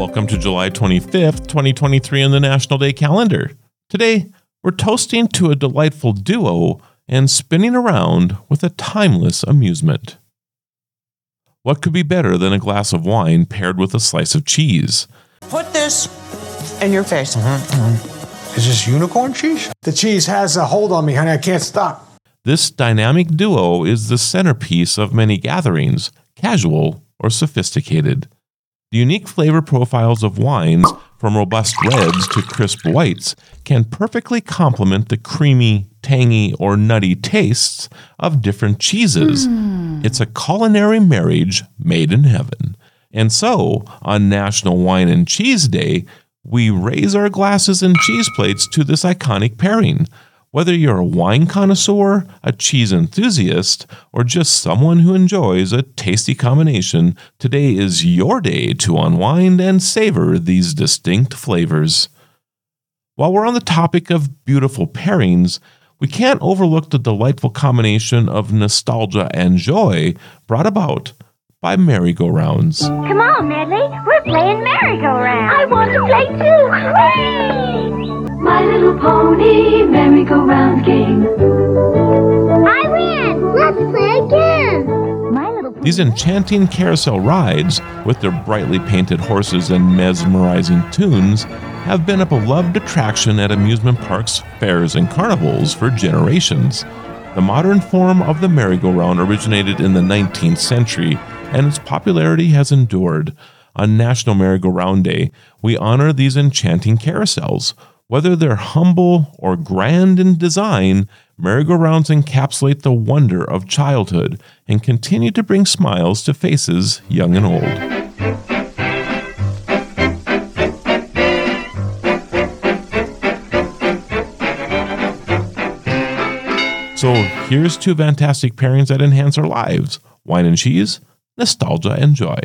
Welcome to July 25th, 2023 on the National Day calendar. Today, we're toasting to a delightful duo and spinning around with a timeless amusement. What could be better than a glass of wine paired with a slice of cheese? Put this in your face. Mm-hmm, mm-hmm. Is this unicorn cheese? The cheese has a hold on me, honey. I can't stop. This dynamic duo is the centerpiece of many gatherings, casual or sophisticated. The unique flavor profiles of wines, from robust reds to crisp whites, can perfectly complement the creamy, tangy, or nutty tastes of different cheeses. Hmm. It's a culinary marriage made in heaven. And so, on National Wine and Cheese Day, we raise our glasses and cheese plates to this iconic pairing. Whether you're a wine connoisseur, a cheese enthusiast, or just someone who enjoys a tasty combination, today is your day to unwind and savor these distinct flavors. While we're on the topic of beautiful pairings, we can't overlook the delightful combination of nostalgia and joy brought about by merry-go-rounds. Come on, Medley. We're playing merry-go-round. I want to play too. Hooray! My little pony merry-go-round game. I win. Let's play again. These enchanting carousel rides, with their brightly painted horses and mesmerizing tunes, have been a beloved attraction at amusement parks, fairs, and carnivals for generations. The modern form of the merry-go-round originated in the 19th century, and its popularity has endured. On National Merry-Go-Round Day, we honor these enchanting carousels. Whether they're humble or grand in design, merry-go-rounds encapsulate the wonder of childhood and continue to bring smiles to faces young and old. So here's two fantastic pairings that enhance our lives wine and cheese, nostalgia and joy.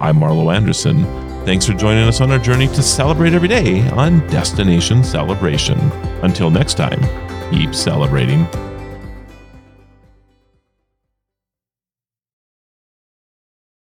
I'm Marlo Anderson. Thanks for joining us on our journey to celebrate every day on Destination Celebration. Until next time, keep celebrating.